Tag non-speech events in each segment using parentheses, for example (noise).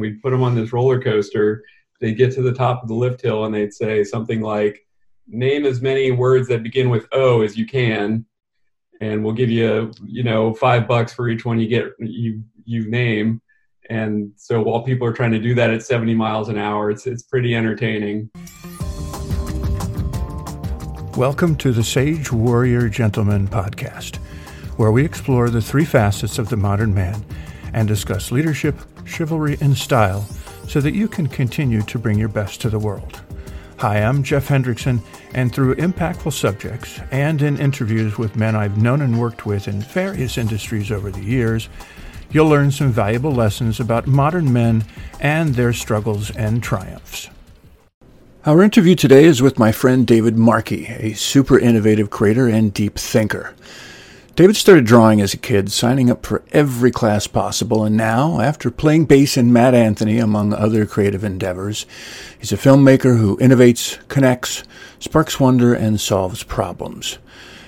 we'd put them on this roller coaster. They'd get to the top of the lift hill and they'd say something like, "Name as many words that begin with O as you can." And we'll give you, you know, five bucks for each one you get you you name and so while people are trying to do that at 70 miles an hour, it's, it's pretty entertaining. Welcome to the Sage Warrior Gentleman podcast, where we explore the three facets of the modern man and discuss leadership, chivalry, and style so that you can continue to bring your best to the world. Hi, I'm Jeff Hendrickson, and through impactful subjects and in interviews with men I've known and worked with in various industries over the years, you'll learn some valuable lessons about modern men and their struggles and triumphs. Our interview today is with my friend David Markey, a super innovative creator and deep thinker. David started drawing as a kid, signing up for every class possible, and now, after playing bass in Matt Anthony, among other creative endeavors, he's a filmmaker who innovates, connects, sparks wonder, and solves problems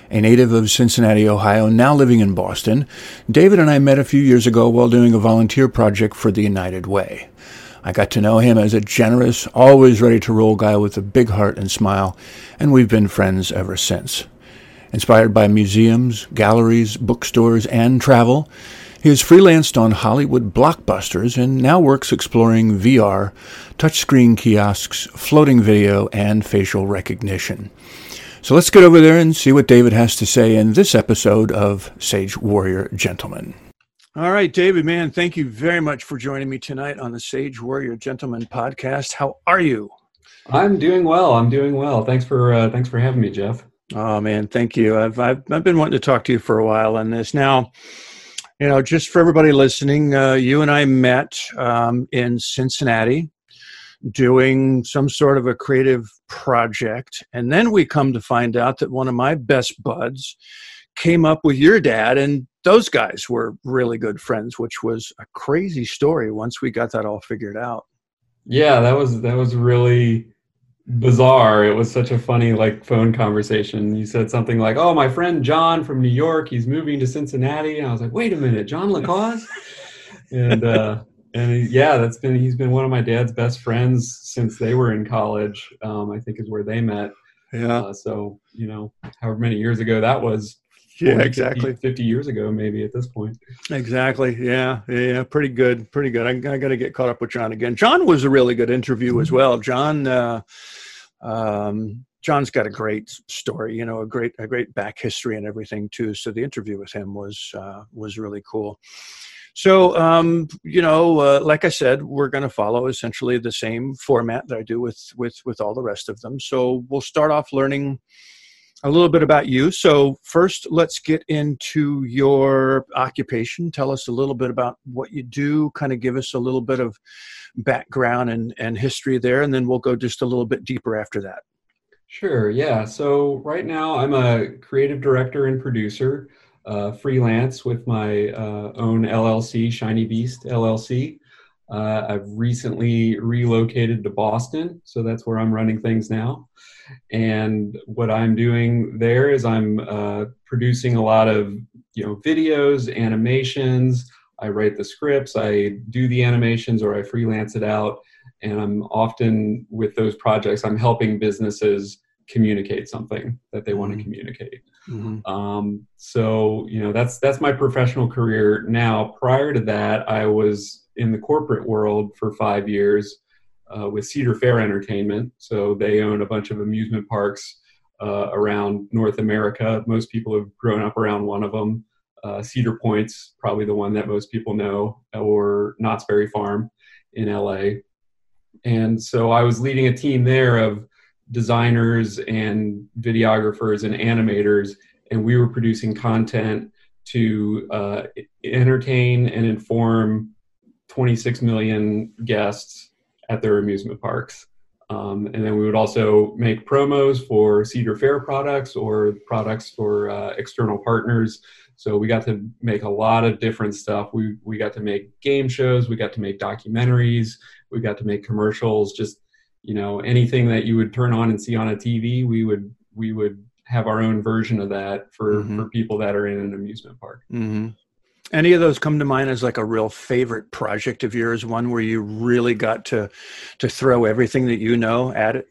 a native of Cincinnati, Ohio, now living in Boston, David and I met a few years ago while doing a volunteer project for the United Way. I got to know him as a generous, always ready to roll guy with a big heart and smile, and we've been friends ever since. Inspired by museums, galleries, bookstores, and travel, he has freelanced on Hollywood blockbusters and now works exploring VR, touchscreen kiosks, floating video, and facial recognition. So let's get over there and see what David has to say in this episode of Sage Warrior Gentleman. All right, David, man, thank you very much for joining me tonight on the Sage Warrior Gentleman podcast. How are you? I'm doing well. I'm doing well. Thanks for uh, thanks for having me, Jeff. Oh man, thank you. I've, I've I've been wanting to talk to you for a while on this. Now, you know, just for everybody listening, uh, you and I met um, in Cincinnati doing some sort of a creative project. And then we come to find out that one of my best buds came up with your dad, and those guys were really good friends, which was a crazy story once we got that all figured out. Yeah, that was that was really bizarre. It was such a funny like phone conversation. You said something like, "Oh, my friend John from New York, he's moving to Cincinnati," and I was like, "Wait a minute, John Lacaze?" (laughs) and uh, and yeah, that's been he's been one of my dad's best friends since they were in college. Um, I think is where they met. Yeah. Uh, so you know, however many years ago that was. 40, yeah, exactly. 50, 50, years ago, maybe at this point. Exactly. Yeah. Yeah. Pretty good. Pretty good. I, I got to get caught up with John again. John was a really good interview as well. John, uh, um, John's got a great story, you know, a great, a great back history and everything too. So the interview with him was, uh, was really cool. So, um, you know, uh, like I said, we're going to follow essentially the same format that I do with with with all the rest of them. So we'll start off learning a little bit about you. So first, let's get into your occupation. Tell us a little bit about what you do. Kind of give us a little bit of background and and history there, and then we'll go just a little bit deeper after that. Sure. Yeah. So right now, I'm a creative director and producer uh, freelance with my uh, own LLC, Shiny Beast LLC. Uh, I've recently relocated to Boston, so that's where I'm running things now. And what I'm doing there is I'm uh, producing a lot of you know videos, animations. I write the scripts, I do the animations, or I freelance it out. And I'm often with those projects, I'm helping businesses communicate something that they want to mm-hmm. communicate. Mm-hmm. Um, so you know that's that's my professional career now. Prior to that, I was in the corporate world for five years uh, with Cedar Fair Entertainment. So they own a bunch of amusement parks uh, around North America. Most people have grown up around one of them. Uh, Cedar Point's probably the one that most people know, or Knott's Berry Farm in LA. And so I was leading a team there of designers and videographers and animators, and we were producing content to uh, entertain and inform 26 million guests at their amusement parks. Um, and then we would also make promos for Cedar Fair products or products for uh, external partners. So we got to make a lot of different stuff. We we got to make game shows, we got to make documentaries, we got to make commercials, just you know anything that you would turn on and see on a tv we would we would have our own version of that for mm-hmm. for people that are in an amusement park mm-hmm. Any of those come to mind as like a real favorite project of yours, one where you really got to to throw everything that you know at it?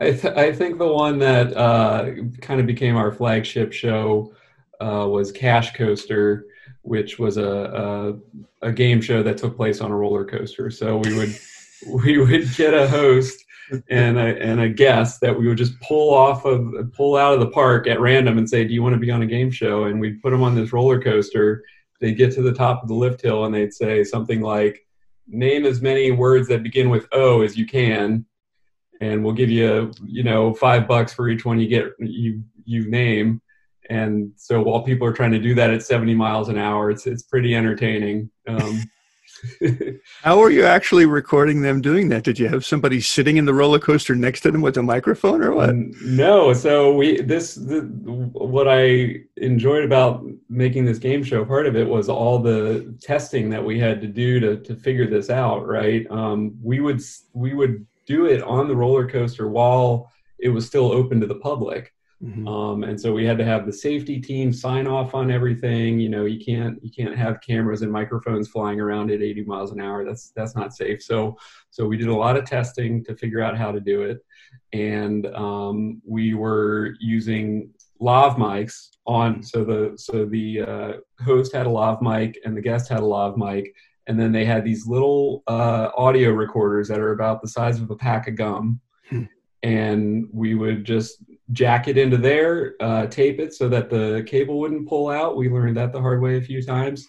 I, th- I think the one that uh, kind of became our flagship show uh, was Cash Coaster, which was a, a, a game show that took place on a roller coaster. So we would (laughs) we would get a host and a, and a guest that we would just pull off of pull out of the park at random and say, "Do you want to be on a game show?" And we'd put them on this roller coaster. They'd get to the top of the lift hill and they'd say something like, "Name as many words that begin with O as you can." and we'll give you you know five bucks for each one you get you you name and so while people are trying to do that at 70 miles an hour it's it's pretty entertaining um, how were you actually recording them doing that? Did you have somebody sitting in the roller coaster next to them with a microphone or what? No. So we this the, what i enjoyed about making this game show part of it was all the testing that we had to do to to figure this out right? Um, we would we would do it on the roller coaster while it was still open to the public. Mm-hmm. Um, and so we had to have the safety team sign off on everything. You know, you can't you can't have cameras and microphones flying around at 80 miles an hour. That's that's not safe. So so we did a lot of testing to figure out how to do it, and um, we were using lav mics on. So the so the uh, host had a lav mic and the guest had a lav mic, and then they had these little uh, audio recorders that are about the size of a pack of gum hmm. and we would just jack it into there uh, tape it so that the cable wouldn't pull out we learned that the hard way a few times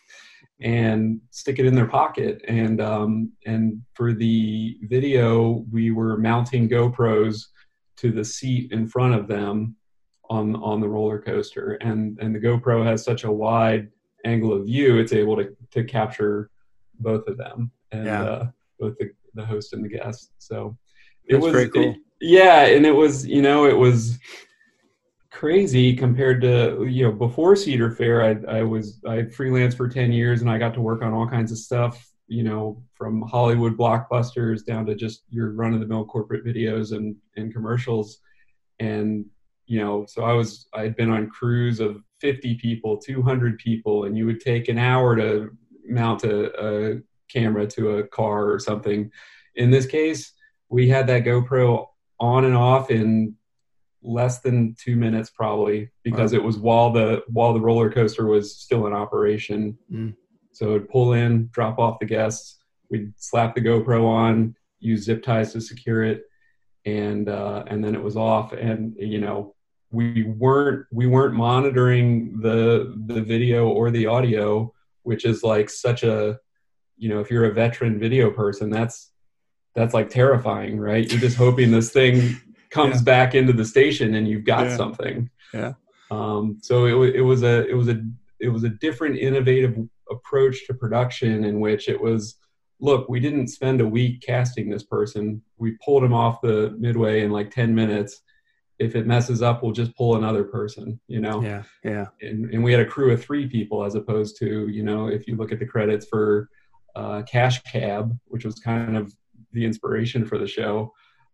and stick it in their pocket and um, and for the video we were mounting gopros to the seat in front of them on on the roller coaster and and the gopro has such a wide angle of view it's able to to capture both of them and yeah. uh, both the, the host and the guest. So it That's was very cool. It, yeah, and it was you know it was crazy compared to you know before Cedar Fair. I I was I freelanced for ten years and I got to work on all kinds of stuff. You know, from Hollywood blockbusters down to just your run of the mill corporate videos and and commercials, and you know, so I was I had been on crews of 50 people, 200 people, and you would take an hour to mount a, a camera to a car or something. In this case, we had that GoPro on and off in less than two minutes probably because wow. it was while the while the roller coaster was still in operation mm. so it'd pull in drop off the guests we'd slap the gopro on use zip ties to secure it and uh, and then it was off and you know we weren't we weren't monitoring the the video or the audio which is like such a you know if you're a veteran video person that's that's like terrifying right you're just hoping this thing (laughs) comes yeah. back into the station and you've got yeah. something yeah um, so it, it was a it was a it was a different innovative approach to production in which it was look we didn't spend a week casting this person we pulled him off the midway in like 10 minutes if it messes up, we'll just pull another person, you know? Yeah. Yeah. And, and we had a crew of three people as opposed to, you know, if you look at the credits for uh, Cash Cab, which was kind of the inspiration for the show,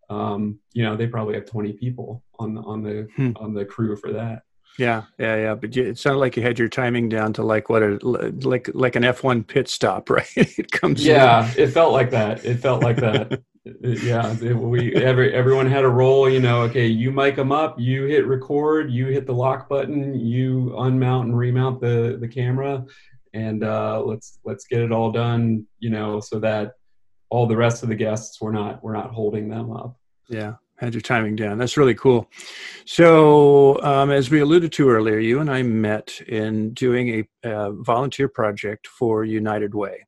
um, you know, they probably have 20 people on the, on the, hmm. on the crew for that. Yeah, yeah, yeah. But you, it sounded like you had your timing down to like what a like like an F one pit stop, (laughs) right? it comes. Yeah, in. it felt like that. It felt like that. (laughs) yeah we every everyone had a role you know okay you mic them up you hit record you hit the lock button you unmount and remount the the camera and uh, let's let's get it all done you know so that all the rest of the guests were not we're not holding them up yeah had your timing down that's really cool so um, as we alluded to earlier you and i met in doing a, a volunteer project for united way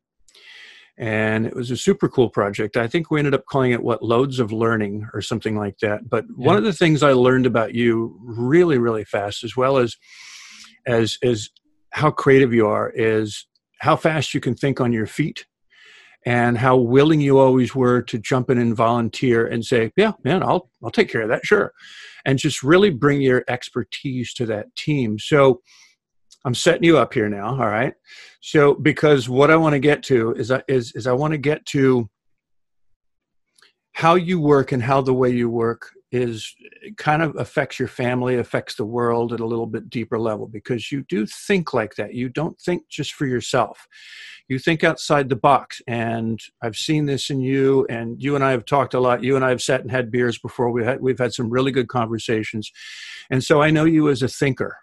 and it was a super cool project. I think we ended up calling it what loads of learning or something like that. But yeah. one of the things I learned about you really, really fast, as well as as as how creative you are, is how fast you can think on your feet and how willing you always were to jump in and volunteer and say, "Yeah, man, I'll I'll take care of that, sure," and just really bring your expertise to that team. So I'm setting you up here now. All right. So because what I want to get to is is is I want to get to how you work and how the way you work is kind of affects your family, affects the world at a little bit deeper level because you do think like that. You don't think just for yourself. You think outside the box. And I've seen this in you, and you and I have talked a lot. You and I have sat and had beers before. We had, we've had some really good conversations. And so I know you as a thinker.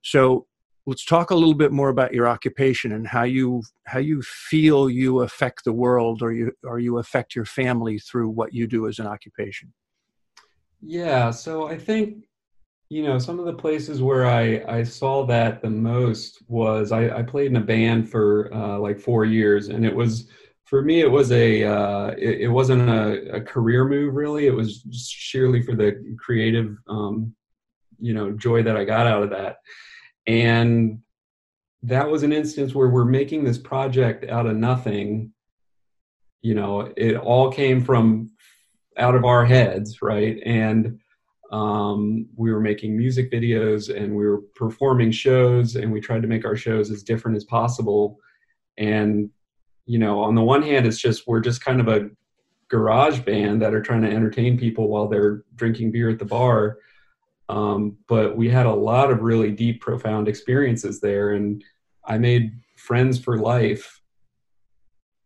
So let's talk a little bit more about your occupation and how you how you feel you affect the world or you or you affect your family through what you do as an occupation yeah, so I think you know some of the places where I I saw that the most was I, I played in a band for uh, like four years, and it was for me it was a uh, it, it, wasn't a, a, career move really. It was sheerly for the creative um, you know joy that I got out of that, and that was an instance where we're making this project out of nothing. You know, it all came from out of our heads, right? And um, we were making music videos and we were performing shows, and we tried to make our shows as different as possible. And you know, on the one hand, it's just we're just kind of a garage band that are trying to entertain people while they're drinking beer at the bar. Um, but we had a lot of really deep, profound experiences there, and I made friends for life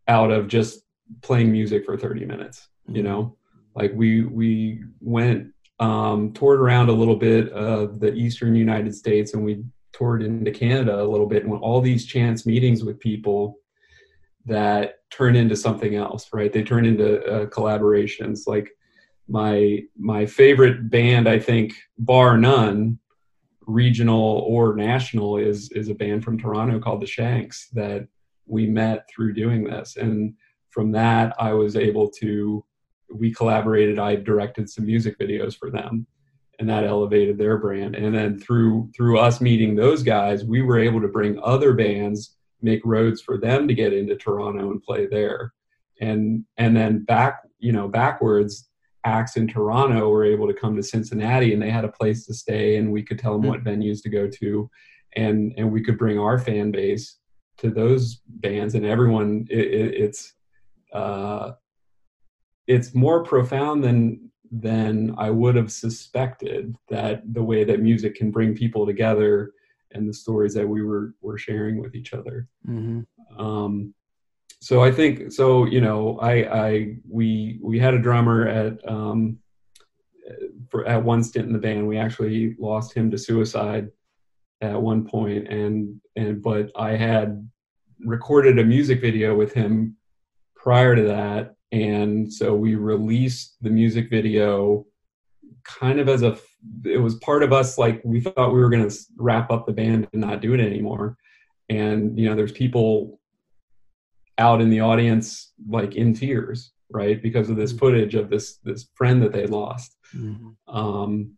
out of just playing music for 30 minutes. You mm-hmm. know, like we we went um, toured around a little bit of the eastern United States, and we toured into Canada a little bit, and all these chance meetings with people that turn into something else, right? They turn into uh, collaborations. Like my my favorite band, I think, bar none, regional or national, is is a band from Toronto called the Shanks that we met through doing this, and from that I was able to we collaborated. I directed some music videos for them, and that elevated their brand. And then through through us meeting those guys, we were able to bring other bands, make roads for them to get into Toronto and play there. And and then back, you know, backwards, acts in Toronto were able to come to Cincinnati, and they had a place to stay, and we could tell them mm-hmm. what venues to go to, and and we could bring our fan base to those bands, and everyone. It, it, it's uh, it's more profound than than I would have suspected that the way that music can bring people together and the stories that we were were sharing with each other. Mm-hmm. Um, so I think so. You know, I I we we had a drummer at um, for at one stint in the band. We actually lost him to suicide at one point, and and but I had recorded a music video with him prior to that and so we released the music video kind of as a it was part of us like we thought we were going to wrap up the band and not do it anymore and you know there's people out in the audience like in tears right because of this mm-hmm. footage of this this friend that they lost mm-hmm. um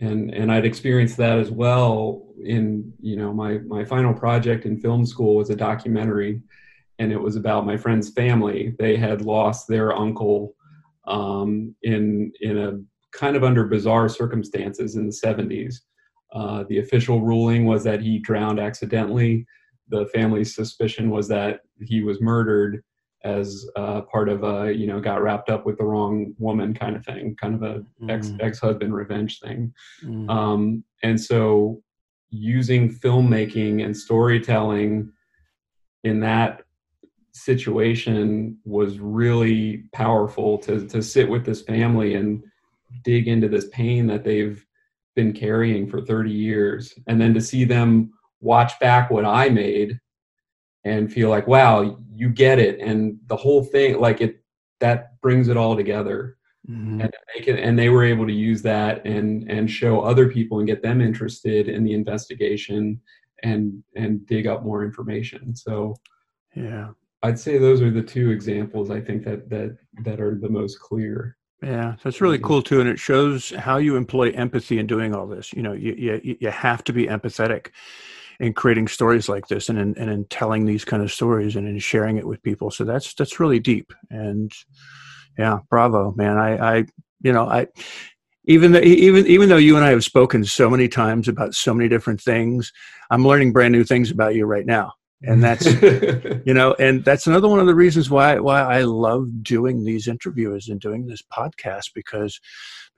and and i'd experienced that as well in you know my my final project in film school was a documentary and it was about my friend's family. They had lost their uncle um, in in a kind of under bizarre circumstances in the 70s. Uh, the official ruling was that he drowned accidentally. The family's suspicion was that he was murdered as uh, part of a you know got wrapped up with the wrong woman kind of thing, kind of a mm. ex ex husband revenge thing. Mm. Um, and so using filmmaking and storytelling in that situation was really powerful to to sit with this family and dig into this pain that they've been carrying for 30 years. And then to see them watch back what I made and feel like wow you get it. And the whole thing like it that brings it all together. Mm-hmm. and they can and they were able to use that and and show other people and get them interested in the investigation and and dig up more information. So yeah I'd say those are the two examples I think that that that are the most clear. Yeah, that's really um, cool too, and it shows how you employ empathy in doing all this. You know, you you, you have to be empathetic in creating stories like this, and in, and in telling these kind of stories, and in sharing it with people. So that's that's really deep, and yeah, bravo, man. I I you know I even though, even even though you and I have spoken so many times about so many different things, I'm learning brand new things about you right now and that's (laughs) you know and that's another one of the reasons why why i love doing these interviews and doing this podcast because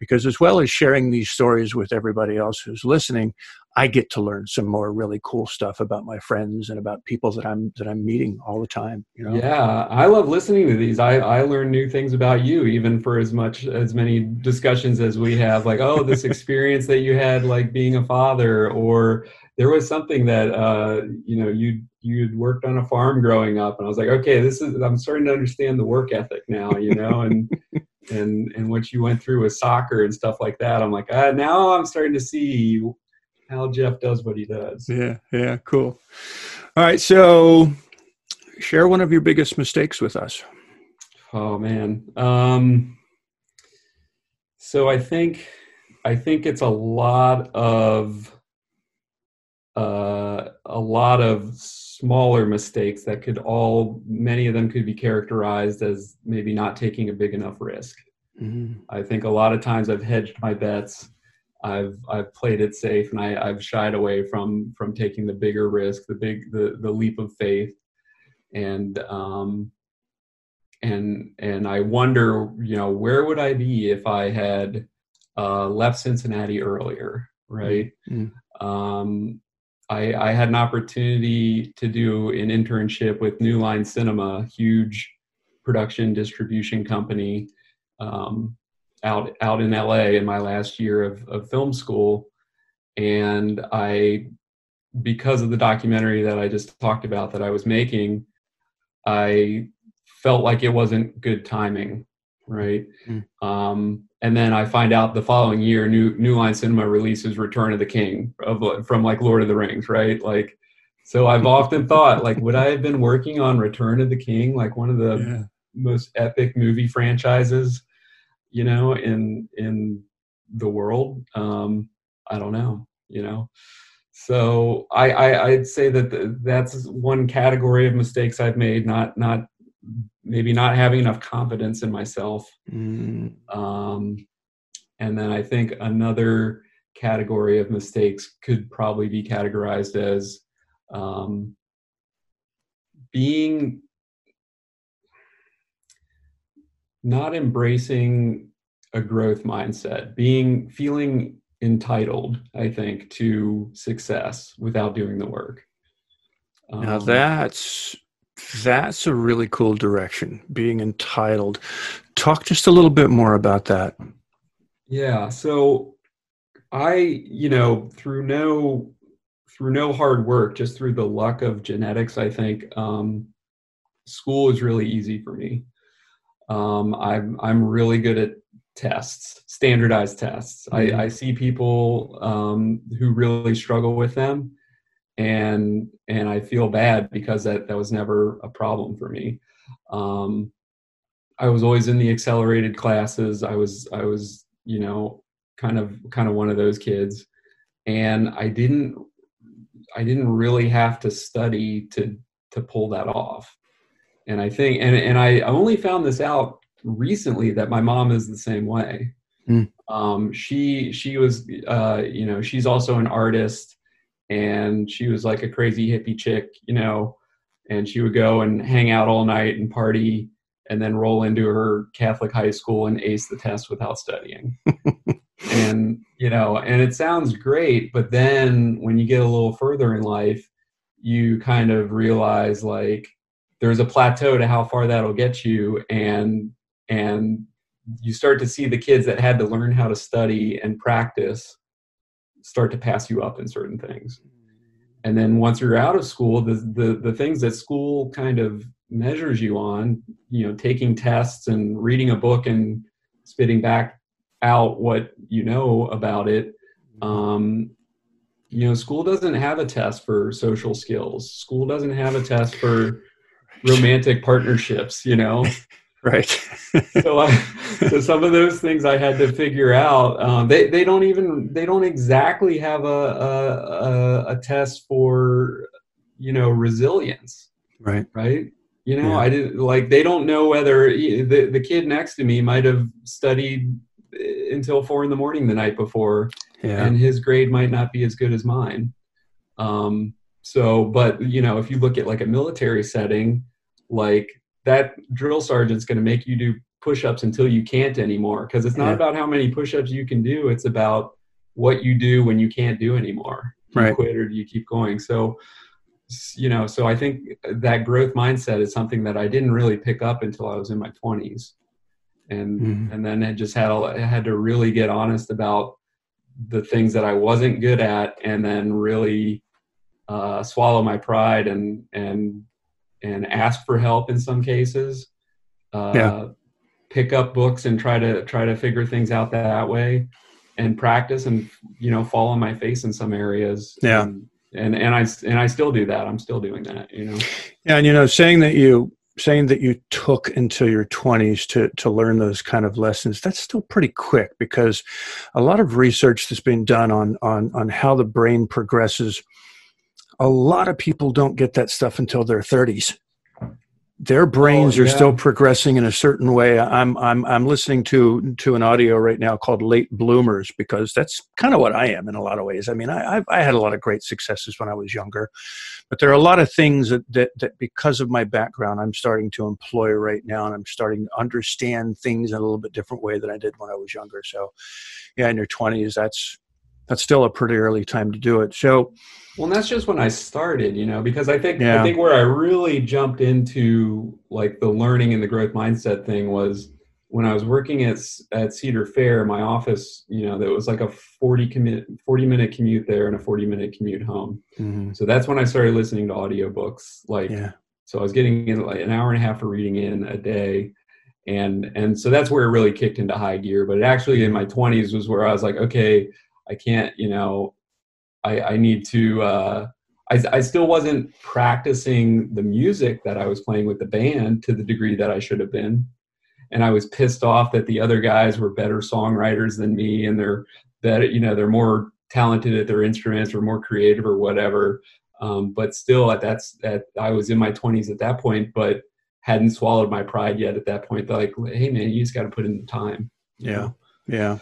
because as well as sharing these stories with everybody else who's listening i get to learn some more really cool stuff about my friends and about people that i'm that i'm meeting all the time you know? Yeah i love listening to these. I i learn new things about you even for as much as many discussions as we have like oh this (laughs) experience that you had like being a father or there was something that uh, you know you you'd worked on a farm growing up, and I was like, okay, this is I'm starting to understand the work ethic now, you know, and (laughs) and and what you went through with soccer and stuff like that. I'm like, ah, now I'm starting to see how Jeff does what he does. Yeah, yeah, cool. All right, so share one of your biggest mistakes with us. Oh man. Um, so I think I think it's a lot of uh, a lot of smaller mistakes that could all many of them could be characterized as maybe not taking a big enough risk mm-hmm. i think a lot of times i've hedged my bets i've i've played it safe and I, i've shied away from from taking the bigger risk the big the the leap of faith and um and and i wonder you know where would i be if i had uh left cincinnati earlier right mm-hmm. um I, I had an opportunity to do an internship with New Line Cinema, huge production distribution company um, out out in LA in my last year of, of film school, and I, because of the documentary that I just talked about that I was making, I felt like it wasn't good timing, right? Mm. Um, and then I find out the following year, New New Line Cinema releases Return of the King of from like Lord of the Rings, right? Like, so I've often thought, like, would I have been working on Return of the King, like one of the yeah. most epic movie franchises, you know, in in the world? Um, I don't know, you know. So I, I I'd say that the, that's one category of mistakes I've made, not not maybe not having enough confidence in myself. Mm. Um, and then I think another category of mistakes could probably be categorized as um, being not embracing a growth mindset, being feeling entitled, I think, to success without doing the work. Now um, that's that's a really cool direction, being entitled. Talk just a little bit more about that. Yeah. So I, you know, through no through no hard work, just through the luck of genetics, I think um, school is really easy for me. Um, I'm I'm really good at tests, standardized tests. Mm-hmm. I, I see people um, who really struggle with them, and and I feel bad because that that was never a problem for me. Um, I was always in the accelerated classes. I was I was you know kind of kind of one of those kids, and I didn't I didn't really have to study to to pull that off. And I think and and I only found this out recently that my mom is the same way. Mm. Um, she she was uh, you know she's also an artist and she was like a crazy hippie chick, you know, and she would go and hang out all night and party and then roll into her Catholic high school and ace the test without studying. (laughs) and, you know, and it sounds great, but then when you get a little further in life, you kind of realize like there's a plateau to how far that'll get you and and you start to see the kids that had to learn how to study and practice start to pass you up in certain things. And then once you're out of school, the, the, the things that school kind of measures you on, you know, taking tests and reading a book and spitting back out what you know about it. Um, you know, school doesn't have a test for social skills. School doesn't have a test for romantic partnerships, you know. (laughs) right so I, so some of those things i had to figure out um, they, they don't even they don't exactly have a, a, a test for you know resilience. Right. Right? You know yeah. i didn't like they don't know whether the, the kid next to me might have studied uh, until four in the morning the night before. Yeah. and his grade might not be as good as mine. Um, so, but you know, if you look at like a military setting, like that drill sergeant's going to make you do push-ups until you can't anymore because it's not yeah. about how many push-ups you can do it's about what you do when you can't do anymore do right. you quit or do you keep going so you know so i think that growth mindset is something that i didn't really pick up until i was in my 20s and mm-hmm. and then I just had I had to really get honest about the things that I wasn't good at, and then really uh, swallow my pride and and and ask for help in some cases. Uh, yeah. Pick up books and try to try to figure things out that way, and practice and you know fall on my face in some areas. Yeah. And, and and I and I still do that. I'm still doing that. You know. Yeah, and you know, saying that you saying that you took until your 20s to, to learn those kind of lessons that's still pretty quick because a lot of research that's been done on on on how the brain progresses a lot of people don't get that stuff until their 30s their brains oh, yeah. are still progressing in a certain way. I'm I'm I'm listening to to an audio right now called Late Bloomers because that's kind of what I am in a lot of ways. I mean, I I've, I had a lot of great successes when I was younger, but there are a lot of things that, that that because of my background, I'm starting to employ right now, and I'm starting to understand things in a little bit different way than I did when I was younger. So, yeah, in your 20s, that's that's still a pretty early time to do it. So well, that's just when I started, you know, because I think yeah. I think where I really jumped into like the learning and the growth mindset thing was when I was working at at Cedar Fair, my office, you know, that was like a 40 commute 40 minute commute there and a 40 minute commute home. Mm-hmm. So that's when I started listening to audiobooks. Like yeah. so I was getting in like an hour and a half of reading in a day. And and so that's where it really kicked into high gear. But actually in my 20s was where I was like, okay, I can't, you know, I, I need to. Uh, I, I still wasn't practicing the music that I was playing with the band to the degree that I should have been, and I was pissed off that the other guys were better songwriters than me, and they're better, you know, they're more talented at their instruments or more creative or whatever. Um, but still, at that's that I was in my 20s at that point, but hadn't swallowed my pride yet at that point. They're Like, hey man, you just got to put in the time. Yeah, yeah.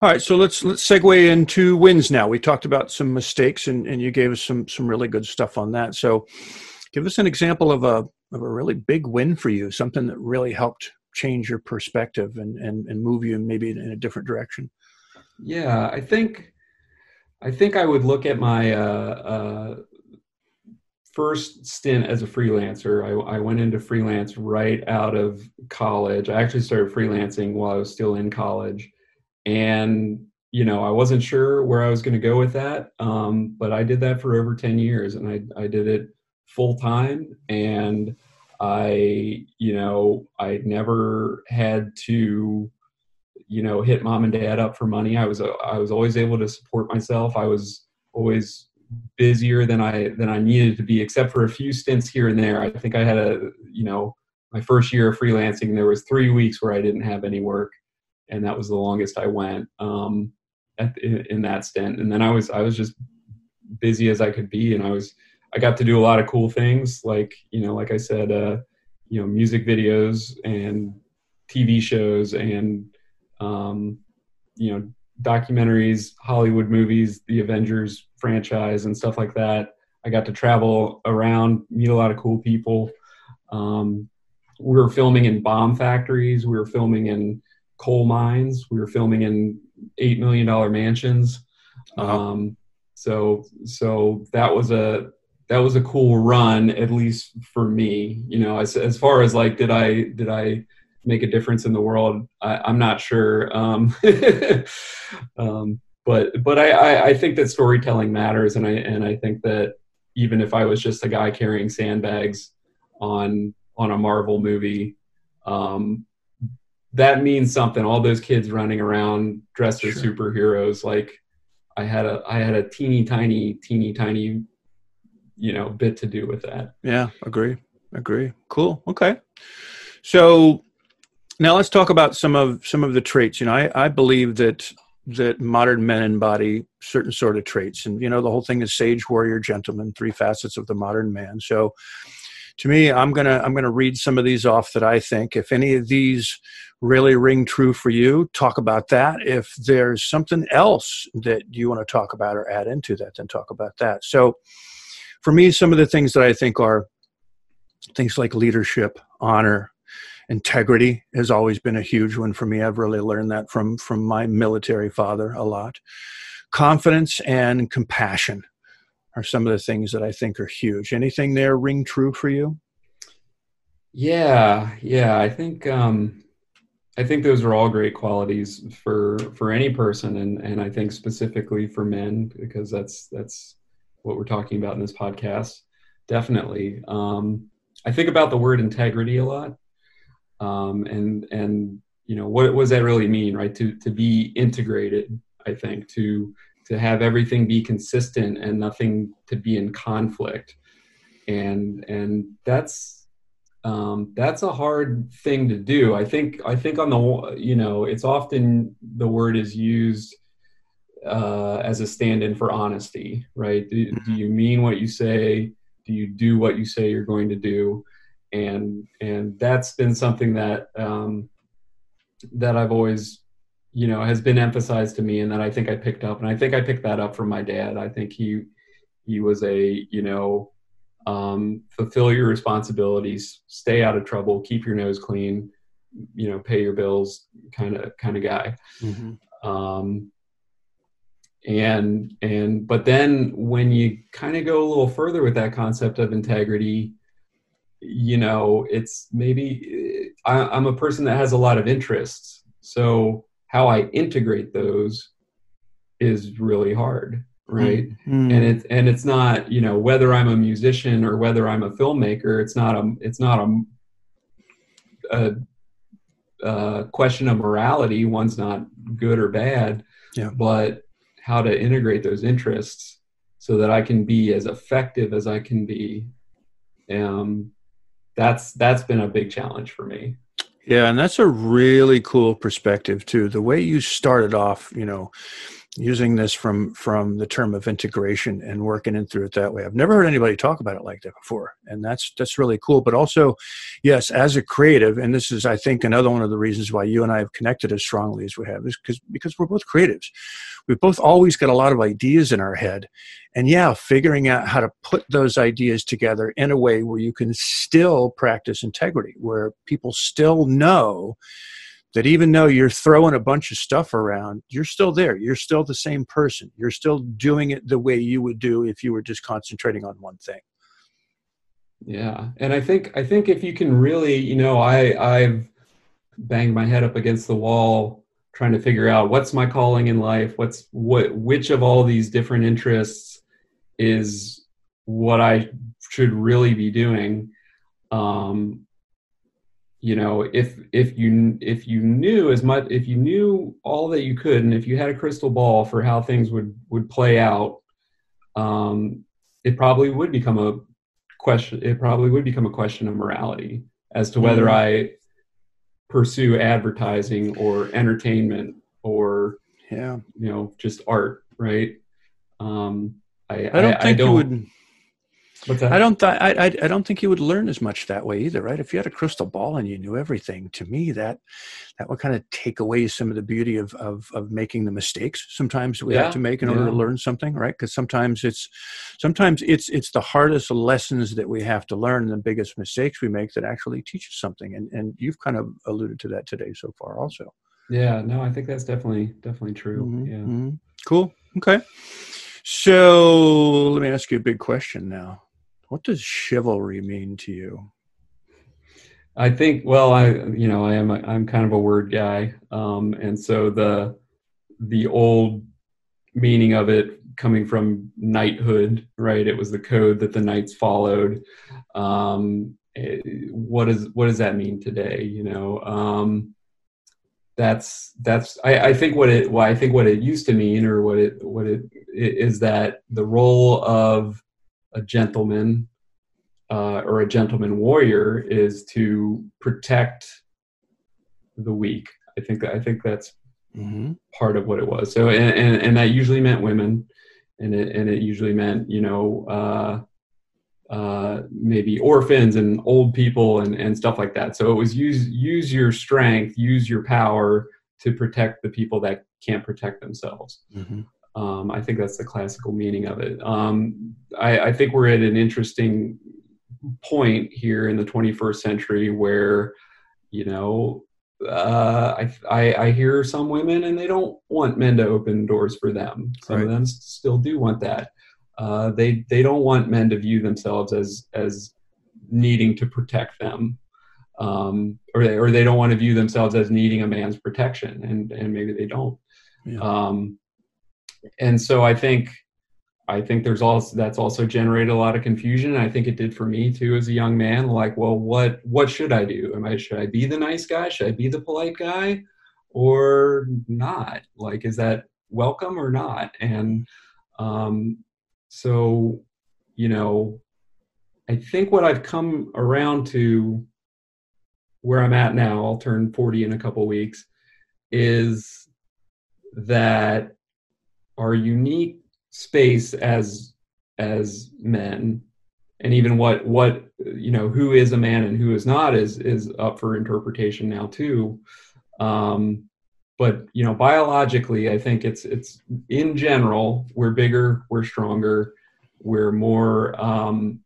All right, so let's let's segue into wins now. We talked about some mistakes, and, and you gave us some some really good stuff on that. So, give us an example of a of a really big win for you, something that really helped change your perspective and and, and move you maybe in a different direction. Yeah, I think I think I would look at my uh, uh, first stint as a freelancer. I, I went into freelance right out of college. I actually started freelancing while I was still in college and you know i wasn't sure where i was going to go with that um, but i did that for over 10 years and i, I did it full time and i you know i never had to you know hit mom and dad up for money. I was i was always able to support myself. I was always busier than i than i needed to be except for a few stints here and there. I think i had a you know my first year of freelancing there was three weeks where i didn't have any work and that was the longest I went um, at, in, in, that stint. And then I was I was just busy as I could be, and I was I got to do a lot of cool things, like you know, like I said, uh, you know, music videos and TV shows and um, you know documentaries, Hollywood movies, the Avengers franchise, and stuff like that. I got to travel around, meet a lot of cool people. Um, we were filming in bomb factories. We were filming in coal mines. We were filming in eight million dollar mansions. Uh-huh. Um, so so that was a that was a cool run, at least for me. You know, as as far as like, did I did I make a difference in the world? I, am not sure. Um, (laughs) um, but but I, I, I think that storytelling matters, and I and I think that even if I was just a guy carrying sandbags on on a Marvel movie, um, that means something. All those kids running around dressed as superheroes. Like I had a I had a teeny tiny, teeny tiny, you know, bit to do with that. Yeah, agree. Agree. Cool. Okay. So now let's talk about some of some of the traits. You know, I, I believe that that modern men embody certain sort of traits. And you know, the whole thing is sage, warrior, gentleman, three facets of the modern man. So to me, I'm gonna I'm gonna read some of these off that I think. If any of these really ring true for you, talk about that. If there's something else that you want to talk about or add into that, then talk about that. So for me, some of the things that I think are things like leadership, honor, integrity has always been a huge one for me. I've really learned that from from my military father a lot. Confidence and compassion are some of the things that I think are huge. Anything there ring true for you? Yeah, yeah. I think um, I think those are all great qualities for for any person, and and I think specifically for men because that's that's what we're talking about in this podcast. Definitely, um, I think about the word integrity a lot, um, and and you know what, what does that really mean, right? To to be integrated, I think to to have everything be consistent and nothing to be in conflict, and and that's um, that's a hard thing to do. I think I think on the you know it's often the word is used uh, as a stand-in for honesty, right? Do, do mm-hmm. you mean what you say? Do you do what you say you're going to do? And and that's been something that um, that I've always you know has been emphasized to me and that I think I picked up and I think I picked that up from my dad. I think he he was a you know um, fulfill your responsibilities, stay out of trouble, keep your nose clean, you know, pay your bills kind of kind of guy. Mm-hmm. Um, and and but then when you kind of go a little further with that concept of integrity, you know, it's maybe I, I'm a person that has a lot of interests, so how I integrate those is really hard, right? Mm-hmm. And it's and it's not you know whether I'm a musician or whether I'm a filmmaker. It's not a it's not a, a, a question of morality. One's not good or bad, yeah. but how to integrate those interests so that I can be as effective as I can be. Um, that's that's been a big challenge for me. Yeah, and that's a really cool perspective too. The way you started off, you know, using this from from the term of integration and working in through it that way. I've never heard anybody talk about it like that before, and that's that's really cool. But also, yes, as a creative, and this is I think another one of the reasons why you and I have connected as strongly as we have is because because we're both creatives. We've both always got a lot of ideas in our head, and yeah, figuring out how to put those ideas together in a way where you can still practice integrity, where people still know that even though you're throwing a bunch of stuff around, you're still there. You're still the same person. You're still doing it the way you would do if you were just concentrating on one thing. Yeah. And I think I think if you can really, you know, I I've banged my head up against the wall trying to figure out what's my calling in life, what's what which of all these different interests is what I should really be doing. Um, you know if if you if you knew as much if you knew all that you could and if you had a crystal ball for how things would would play out um it probably would become a question it probably would become a question of morality as to whether mm-hmm. i pursue advertising or entertainment or yeah you know just art right um i i don't I, think I don't, you would I don't th- I, I, I don't think you would learn as much that way either, right? If you had a crystal ball and you knew everything, to me that that would kind of take away some of the beauty of of, of making the mistakes sometimes we yeah, have to make in yeah. order to learn something, right? Because sometimes it's sometimes it's it's the hardest lessons that we have to learn, and the biggest mistakes we make that actually teach us something. And and you've kind of alluded to that today so far, also. Yeah, no, I think that's definitely definitely true. Mm-hmm, yeah. Mm-hmm. Cool. Okay. So let me ask you a big question now. What does chivalry mean to you? I think, well, I, you know, I am, a, I'm kind of a word guy. Um, and so the, the old meaning of it coming from knighthood, right? It was the code that the knights followed. Um, it, what is, what does that mean today? You know, um, that's that's I, I, think what it well, I think what it used to mean or what it what it is that the role of a gentleman uh, or a gentleman warrior is to protect the weak. I think that I think that's mm-hmm. part of what it was. So and, and, and that usually meant women, and it and it usually meant you know uh, uh, maybe orphans and old people and and stuff like that. So it was use use your strength, use your power to protect the people that can't protect themselves. Mm-hmm. Um, I think that's the classical meaning of it. Um, I, I, think we're at an interesting point here in the 21st century where, you know, uh, I, I, I hear some women and they don't want men to open doors for them. Some right. of them still do want that. Uh, they they don't want men to view themselves as as needing to protect them, um, or they, or they don't want to view themselves as needing a man's protection, and and maybe they don't. Yeah. Um, and so I think I think there's also that's also generated a lot of confusion. I think it did for me too as a young man. Like, well, what what should I do? Am I should I be the nice guy? Should I be the polite guy, or not? Like, is that welcome or not? And um, so, you know, I think what I've come around to where I'm at now, I'll turn 40 in a couple weeks, is that our unique space as as men and even what what you know who is a man and who is not is is up for interpretation now too. Um but you know biologically i think it's it's in general we're bigger we're stronger we're more um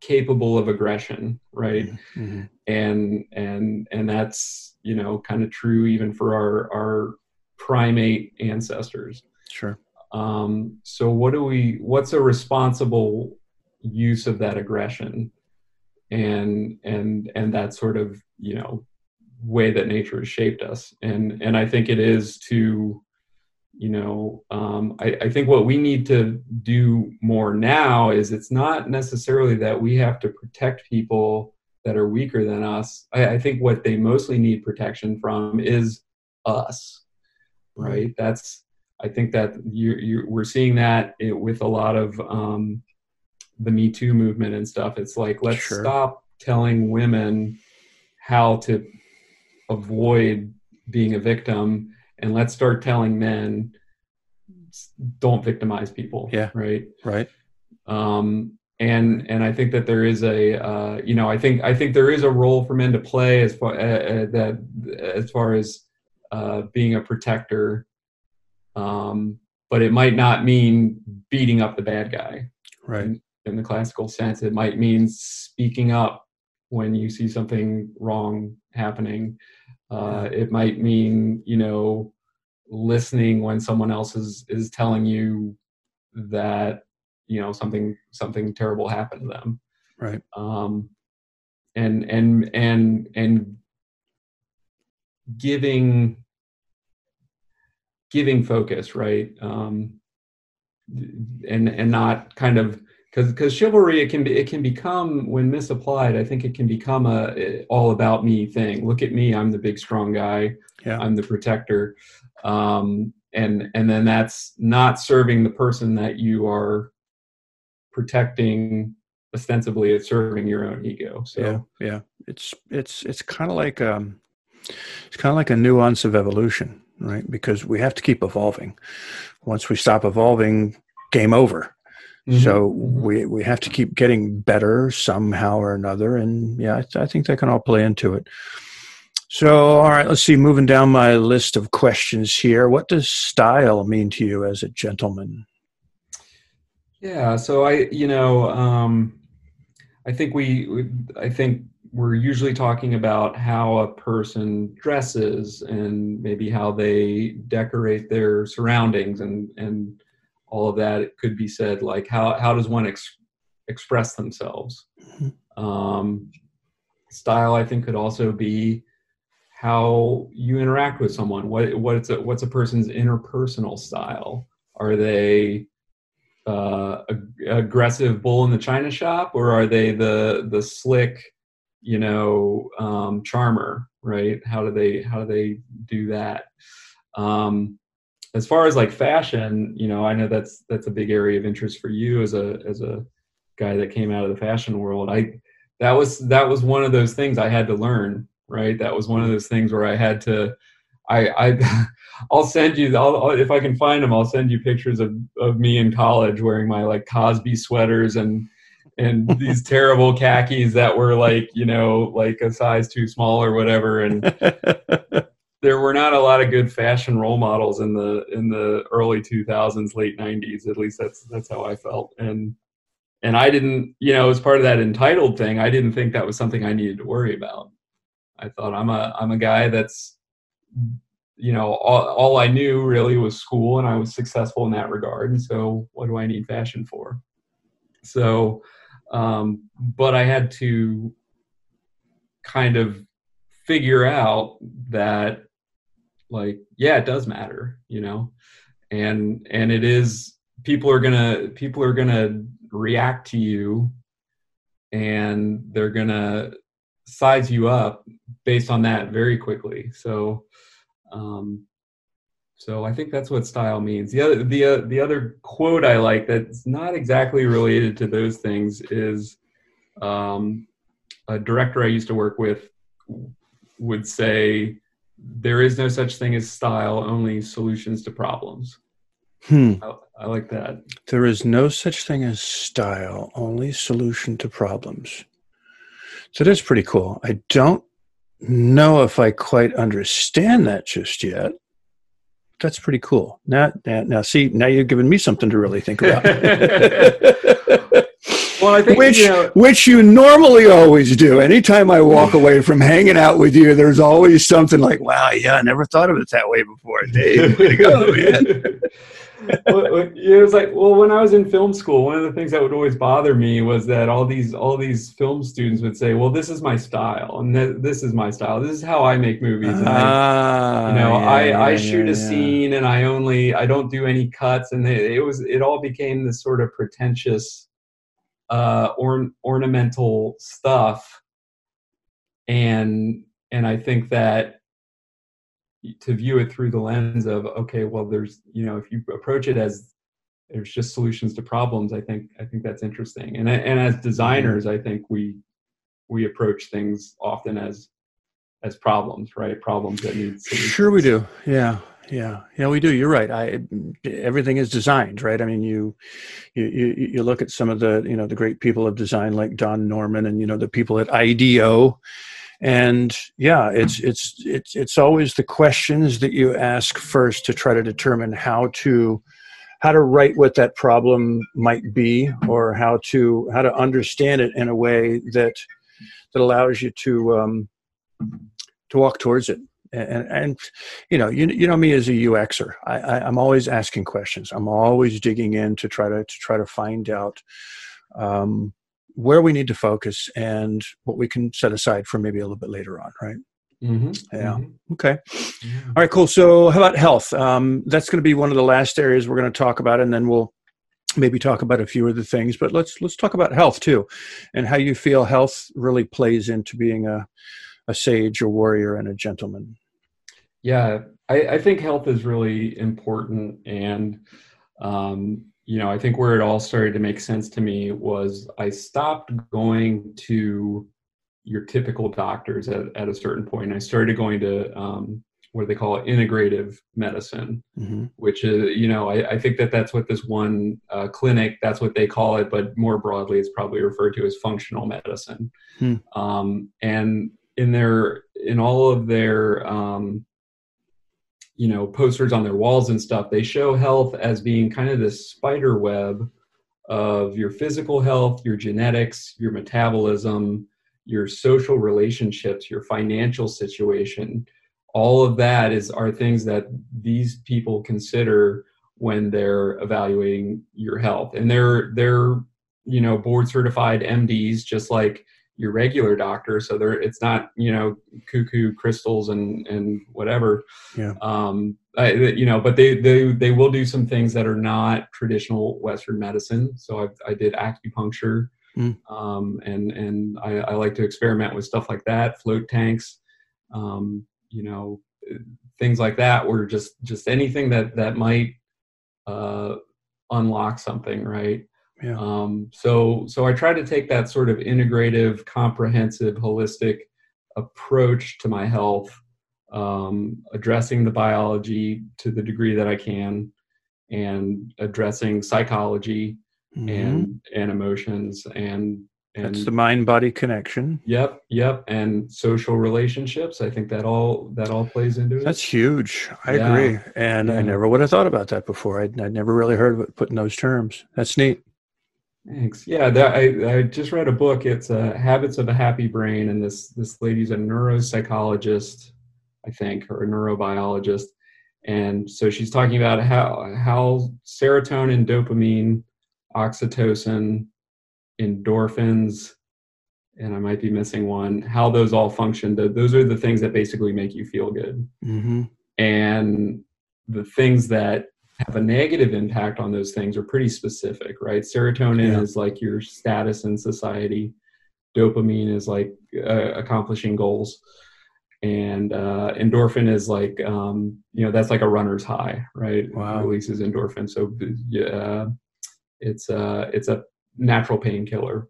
capable of aggression right? Mm-hmm. and and and that's you know kind of true even for our our primate ancestors. Sure um, so what do we? What's a responsible use of that aggression, and and and that sort of you know way that nature has shaped us, and and I think it is to you know um, I, I, think what we need to do more now is it's not necessarily that we have to protect people that are weaker than us. I, I think what they mostly need protection from is us right. that's I think that you, you we're seeing that it, with a lot of um, the Me Too movement and stuff. It's like let's sure. stop telling women how to avoid being a victim, and let's start telling men don't victimize people. Yeah. Right. Right. Um, and and I think that there is a uh, you know I think I think there is a role for men to play as far uh, uh that as far as uh, being a protector um, but it might not mean beating up the bad guy. Right. In, in, the classical sense, it might mean speaking up when you see something wrong happening. Uh, it might mean, you know, listening when someone else is is telling you that you know something something terrible happened to them right um and and and and giving giving focus, right? Um, and and not kind of because because chivalry it can be it can become when misapplied i think it can become a all about me thing. Look at me i'm the big strong guy. Yeah. i'm the protector. Um, and and then that's not serving the person that you are protecting ostensibly it's serving your own ego so. Yeah yeah. It's it's it's kind of like um it's kind of like a nuance of evolution right? Because we have to keep evolving. Once we stop evolving, game over. Mm-hmm. So mm-hmm. we we have to keep getting better somehow or another, and yeah, I, I think that can all play into it. So, all right, let's see. Moving down my list of questions here, what does style mean to you as a gentleman? Yeah, so I, you know, um, I think we, I think we're usually talking about how a person dresses and maybe how they decorate their surroundings and and all of that. It could be said like how how does one ex- express themselves? Um, style i think could also be how you interact with someone. What what's a what's a person's interpersonal style? Are they uh, ag- aggressive bull in the china shop or are they the the slick you know um, charmer right? How do they how do they do that? Um, as far as like fashion you know i know that's that's a big area of interest for you as a as a guy that came out of the fashion world. I that was that was one of those things i had to learn right? That was one of those things where i had to i i (laughs) i'll send you I'll, if i can find them i'll send you pictures of of me in college wearing my like cosby sweaters and and these terrible khakis that were like you know like a size too small or whatever. And (laughs) there were not a lot of good fashion role models in the in the early 2000s late 90s at least that's that's how i felt. And and i didn't you know as part of that entitled thing i didn't think that was something i needed to worry about. I thought i'm a i'm a guy that's you know all, all i knew really was school and i was successful in that regard. And so what do i need fashion for? So um but i had to kind of figure out that like yeah it does matter you know? And and it is people are gonna people are gonna react to you and they're gonna size you up based on that very quickly. So um so i think that's what style means the other the uh, the other quote i like that's not exactly related to those things is um a director i used to work with would say there is no such thing as style, only solutions to problems. Hmm. I, I, like that. There is no such thing as style, only solution to problems. So that's pretty cool. I don't know if I quite understand that just yet. That's pretty cool. Now, now, now see, now you've given me something to really think about. (laughs) Well, I think which you know, which you normally always do. Anytime I walk away from hanging out with you, there's always something like, "Wow, yeah, I never thought of it that way before." Dave, way to go, man. (laughs) well, it was like, well, when I was in film school, one of the things that would always bother me was that all these all these film students would say, "Well, this is my style, and th- this is my style. This is how I make movies." And ah, I, you know, yeah, I yeah, I yeah, shoot a yeah. scene, and I only I don't do any cuts, and it, it was it all became this sort of pretentious uh, or, ornamental stuff, and and I think that to view it through the lens of okay, well, there's you know if you approach it as there's just solutions to problems, I think I think that's interesting, and and as designers, I think we we approach things often as as problems, right? Problems that need solutions. Sure, we do. Yeah, yeah, yeah. We do. You're right. I everything is designed, right? I mean, you, you, you, look at some of the, you know, the great people of design like Don Norman, and you know the people at IDEO, and yeah, it's it's it's it's always the questions that you ask first to try to determine how to how to write what that problem might be, or how to how to understand it in a way that that allows you to um, to walk towards it. And, and you know you, you know me as a uxer I, I i'm always asking questions. I'm always digging in to try to to try to find out um, where we need to focus and what we can set aside for maybe a little bit later on right Mm-hmm. yeah mhm. okay Yeah. all right cool so how about health um, that's going to be one of the last areas we're going to talk about and then we'll maybe talk about a few other things but let's let's talk about health too and how you feel health really plays into being a a sage a warrior and a gentleman Yeah, I, I think health is really important, and um, you know, I think where it all started to make sense to me was I stopped going to your typical doctors at, at a certain point. I started going to um, what they call integrative medicine, mm-hmm. which is you know I, I think that that's what this one uh, clinic that's what they call it, but more broadly, it's probably referred to as functional medicine. Hmm. Um, and in their in all of their um, you know posters on their walls and stuff they show health as being kind of this spider web of your physical health your genetics your metabolism your social relationships your financial situation. All of that is are things that these people consider when they're evaluating your health. And they're they're you know board certified mds just like your regular doctor so they're it's not you know cuckoo crystals and and whatever Yeah. um I, you know but they they they will do some things that are not traditional western medicine so i i did acupuncture Mm. um and and I, I like to experiment with stuff like that float tanks um you know things like that where just just anything that that might uh unlock something right Yeah. um, so, so I try to take that sort of integrative, comprehensive, holistic approach to my health, um, addressing the biology to the degree that I can, and addressing psychology Mhm. and and emotions and And That's the mind body connection. Yep, yep, and social relationships. I think that all that all plays into it. That's huge. I Yeah. agree, and I never would have thought about that before. I'd, I'd never really heard of it put in those terms. That's neat. Thanks. Yeah, that, I I just read a book. It's uh, Habits of a Happy Brain, and this this lady's a neuropsychologist, I think, or a neurobiologist, and so she's talking about how how serotonin, dopamine, oxytocin, endorphins, and I might be missing one. How those all function. Th- Those are the things that basically make you feel good. hmm and the things that have a negative impact on those things are pretty specific right serotonin Yeah. is like your status in society dopamine is like uh, accomplishing goals and uh, endorphin is like um, you know that's like a runner's high right Wow. It releases endorphin so yeah it's uh it's a natural painkiller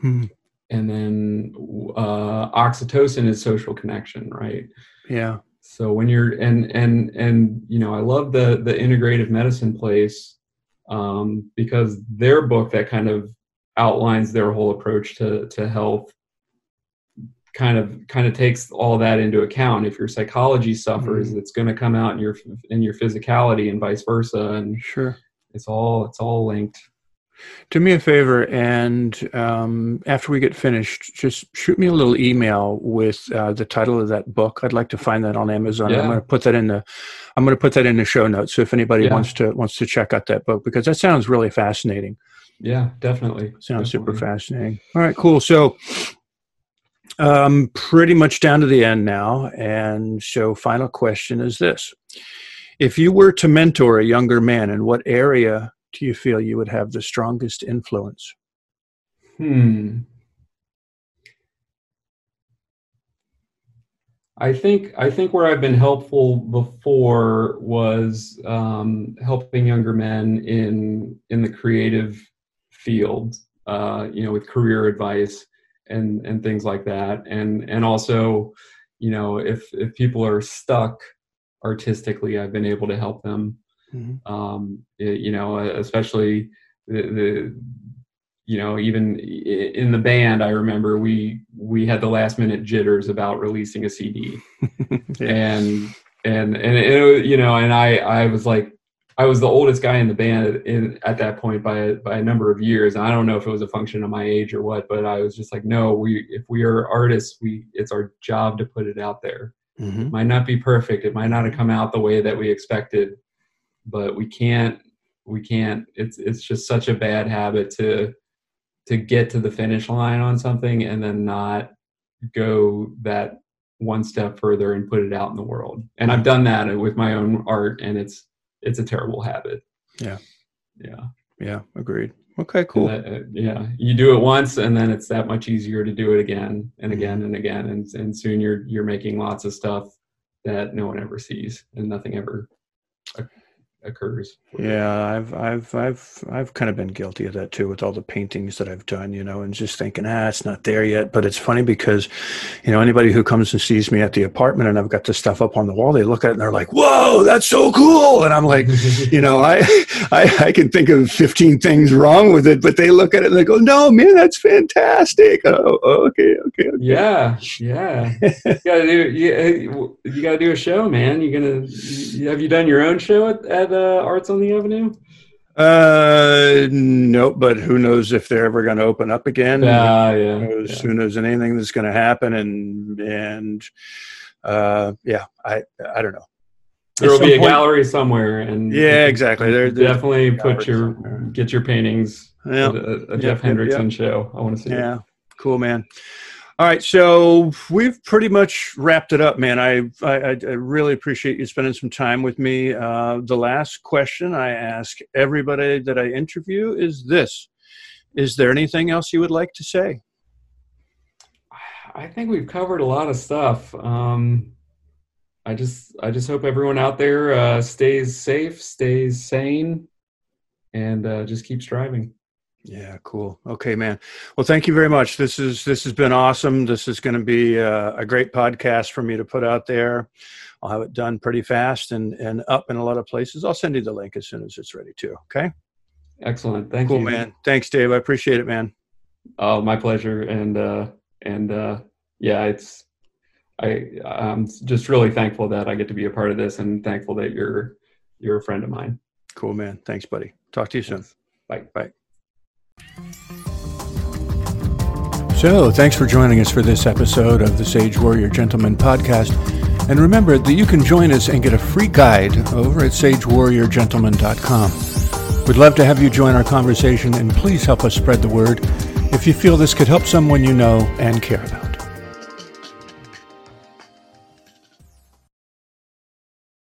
Hmm. and then uh, oxytocin is social connection right Yeah. So when you're and and and you know i love the the integrative medicine place um, because their book that kind of outlines their whole approach to to health kind of kind of takes all that into account if your psychology suffers Mhm. it's going to come out in your in your physicality and vice versa and Sure. it's all it's all linked Do me a favor, and um, after we get finished, just shoot me a little email with uh, the title of that book. I'd like to find that on Amazon. I'm going to put that in the. I'm going to put that in the show notes. So if anybody Yeah. wants to wants to check out that book, because that sounds really fascinating. yeah definitely Sounds super fascinating. All right, cool. So, um, pretty much down to the end now. And so, final question is this If you were to mentor a younger man, in what area do you feel you would have the strongest influence? Hmm. I think I think where I've been helpful before was um, helping younger men in in the creative field, uh, you know, with career advice and and things like that, and and also, you know, if if people are stuck artistically, I've been able to help them Mhm. um, y- you know, especially the, the you know, even in the band, I remember we we had the last minute jitters about releasing a CD, (laughs) yeah. and and and it, you know, and I I was like. I was the oldest guy in the band in, at that point by a, by a number of years. And I don't know if it was a function of my age or what, but I was just like, no, we if we are artists, we it's our job to put it out there Mhm. might not be perfect it might not have come out the way that we expected but we can't we can't it's it's just such a bad habit to to get to the finish line on something and then not go that one step further and put it out in the world and i've done that with my own art and it's it's a terrible habit Yeah. yeah Yeah, agreed. Okay, cool. that, uh, yeah you do it once and then it's that much easier to do it again and Mm-hmm. again and again and, and soon you're you're making lots of stuff that no one ever sees and nothing ever occurs Yeah, I've I've I've I've kind of been guilty of that too with all the paintings that I've done, you know, and just thinking, ah, it's not there yet. But it's funny because, you know, anybody who comes and sees me at the apartment and I've got this stuff up on the wall, they look at it and they're like, "Whoa, that's so cool!" And I'm like, (laughs) you know, I I I can think of 15 things wrong with it, but they look at it and they go, "No, man, that's fantastic." Oh, okay, okay, okay. yeah yeah you gotta do you, you gotta do a show man You're gonna have you done your own show at, at uh, arts on the avenue Uh, no, but who knows if they're ever going to open up again? yeah yeah, who knows, yeah. who knows anything that's going to happen and and uh yeah i i don't know There will be a point- gallery somewhere and yeah exactly there definitely put your somewhere. get your paintings yeah a, a Yep, jeff yep, hendrickson show i want to see it. yeah cool man all right so we've pretty much wrapped it up man i i, I really appreciate you spending some time with me uh the last question i ask everybody that i interview is this is there anything else you would like to say I think we've covered a lot of stuff. Um, I just I just hope everyone out there uh, stays safe, stays sane, and uh, just keeps striving. Yeah, cool. Okay, man. Well, thank you very much. This is this has been awesome. This is going to be uh, a great podcast for me to put out there. I'll have it done pretty fast and and up in a lot of places. I'll send you the link as soon as it's ready too. Okay. Excellent. Thank Cool, you, Cool, man. Thanks, Dave. I appreciate it, man. Oh, my pleasure. And uh, and uh, yeah, it's I I'm just really thankful that I get to be a part of this, and thankful that you're you're a friend of mine. Cool, man. Thanks, buddy. Talk to you soon. Bye. Bye. So, thanks for joining us for this episode of the Sage Warrior Gentleman podcast. And remember that you can join us and get a free guide over at sagewarriorgentleman.com. We'd love to have you join our conversation, and please help us spread the word if you feel this could help someone you know and care about.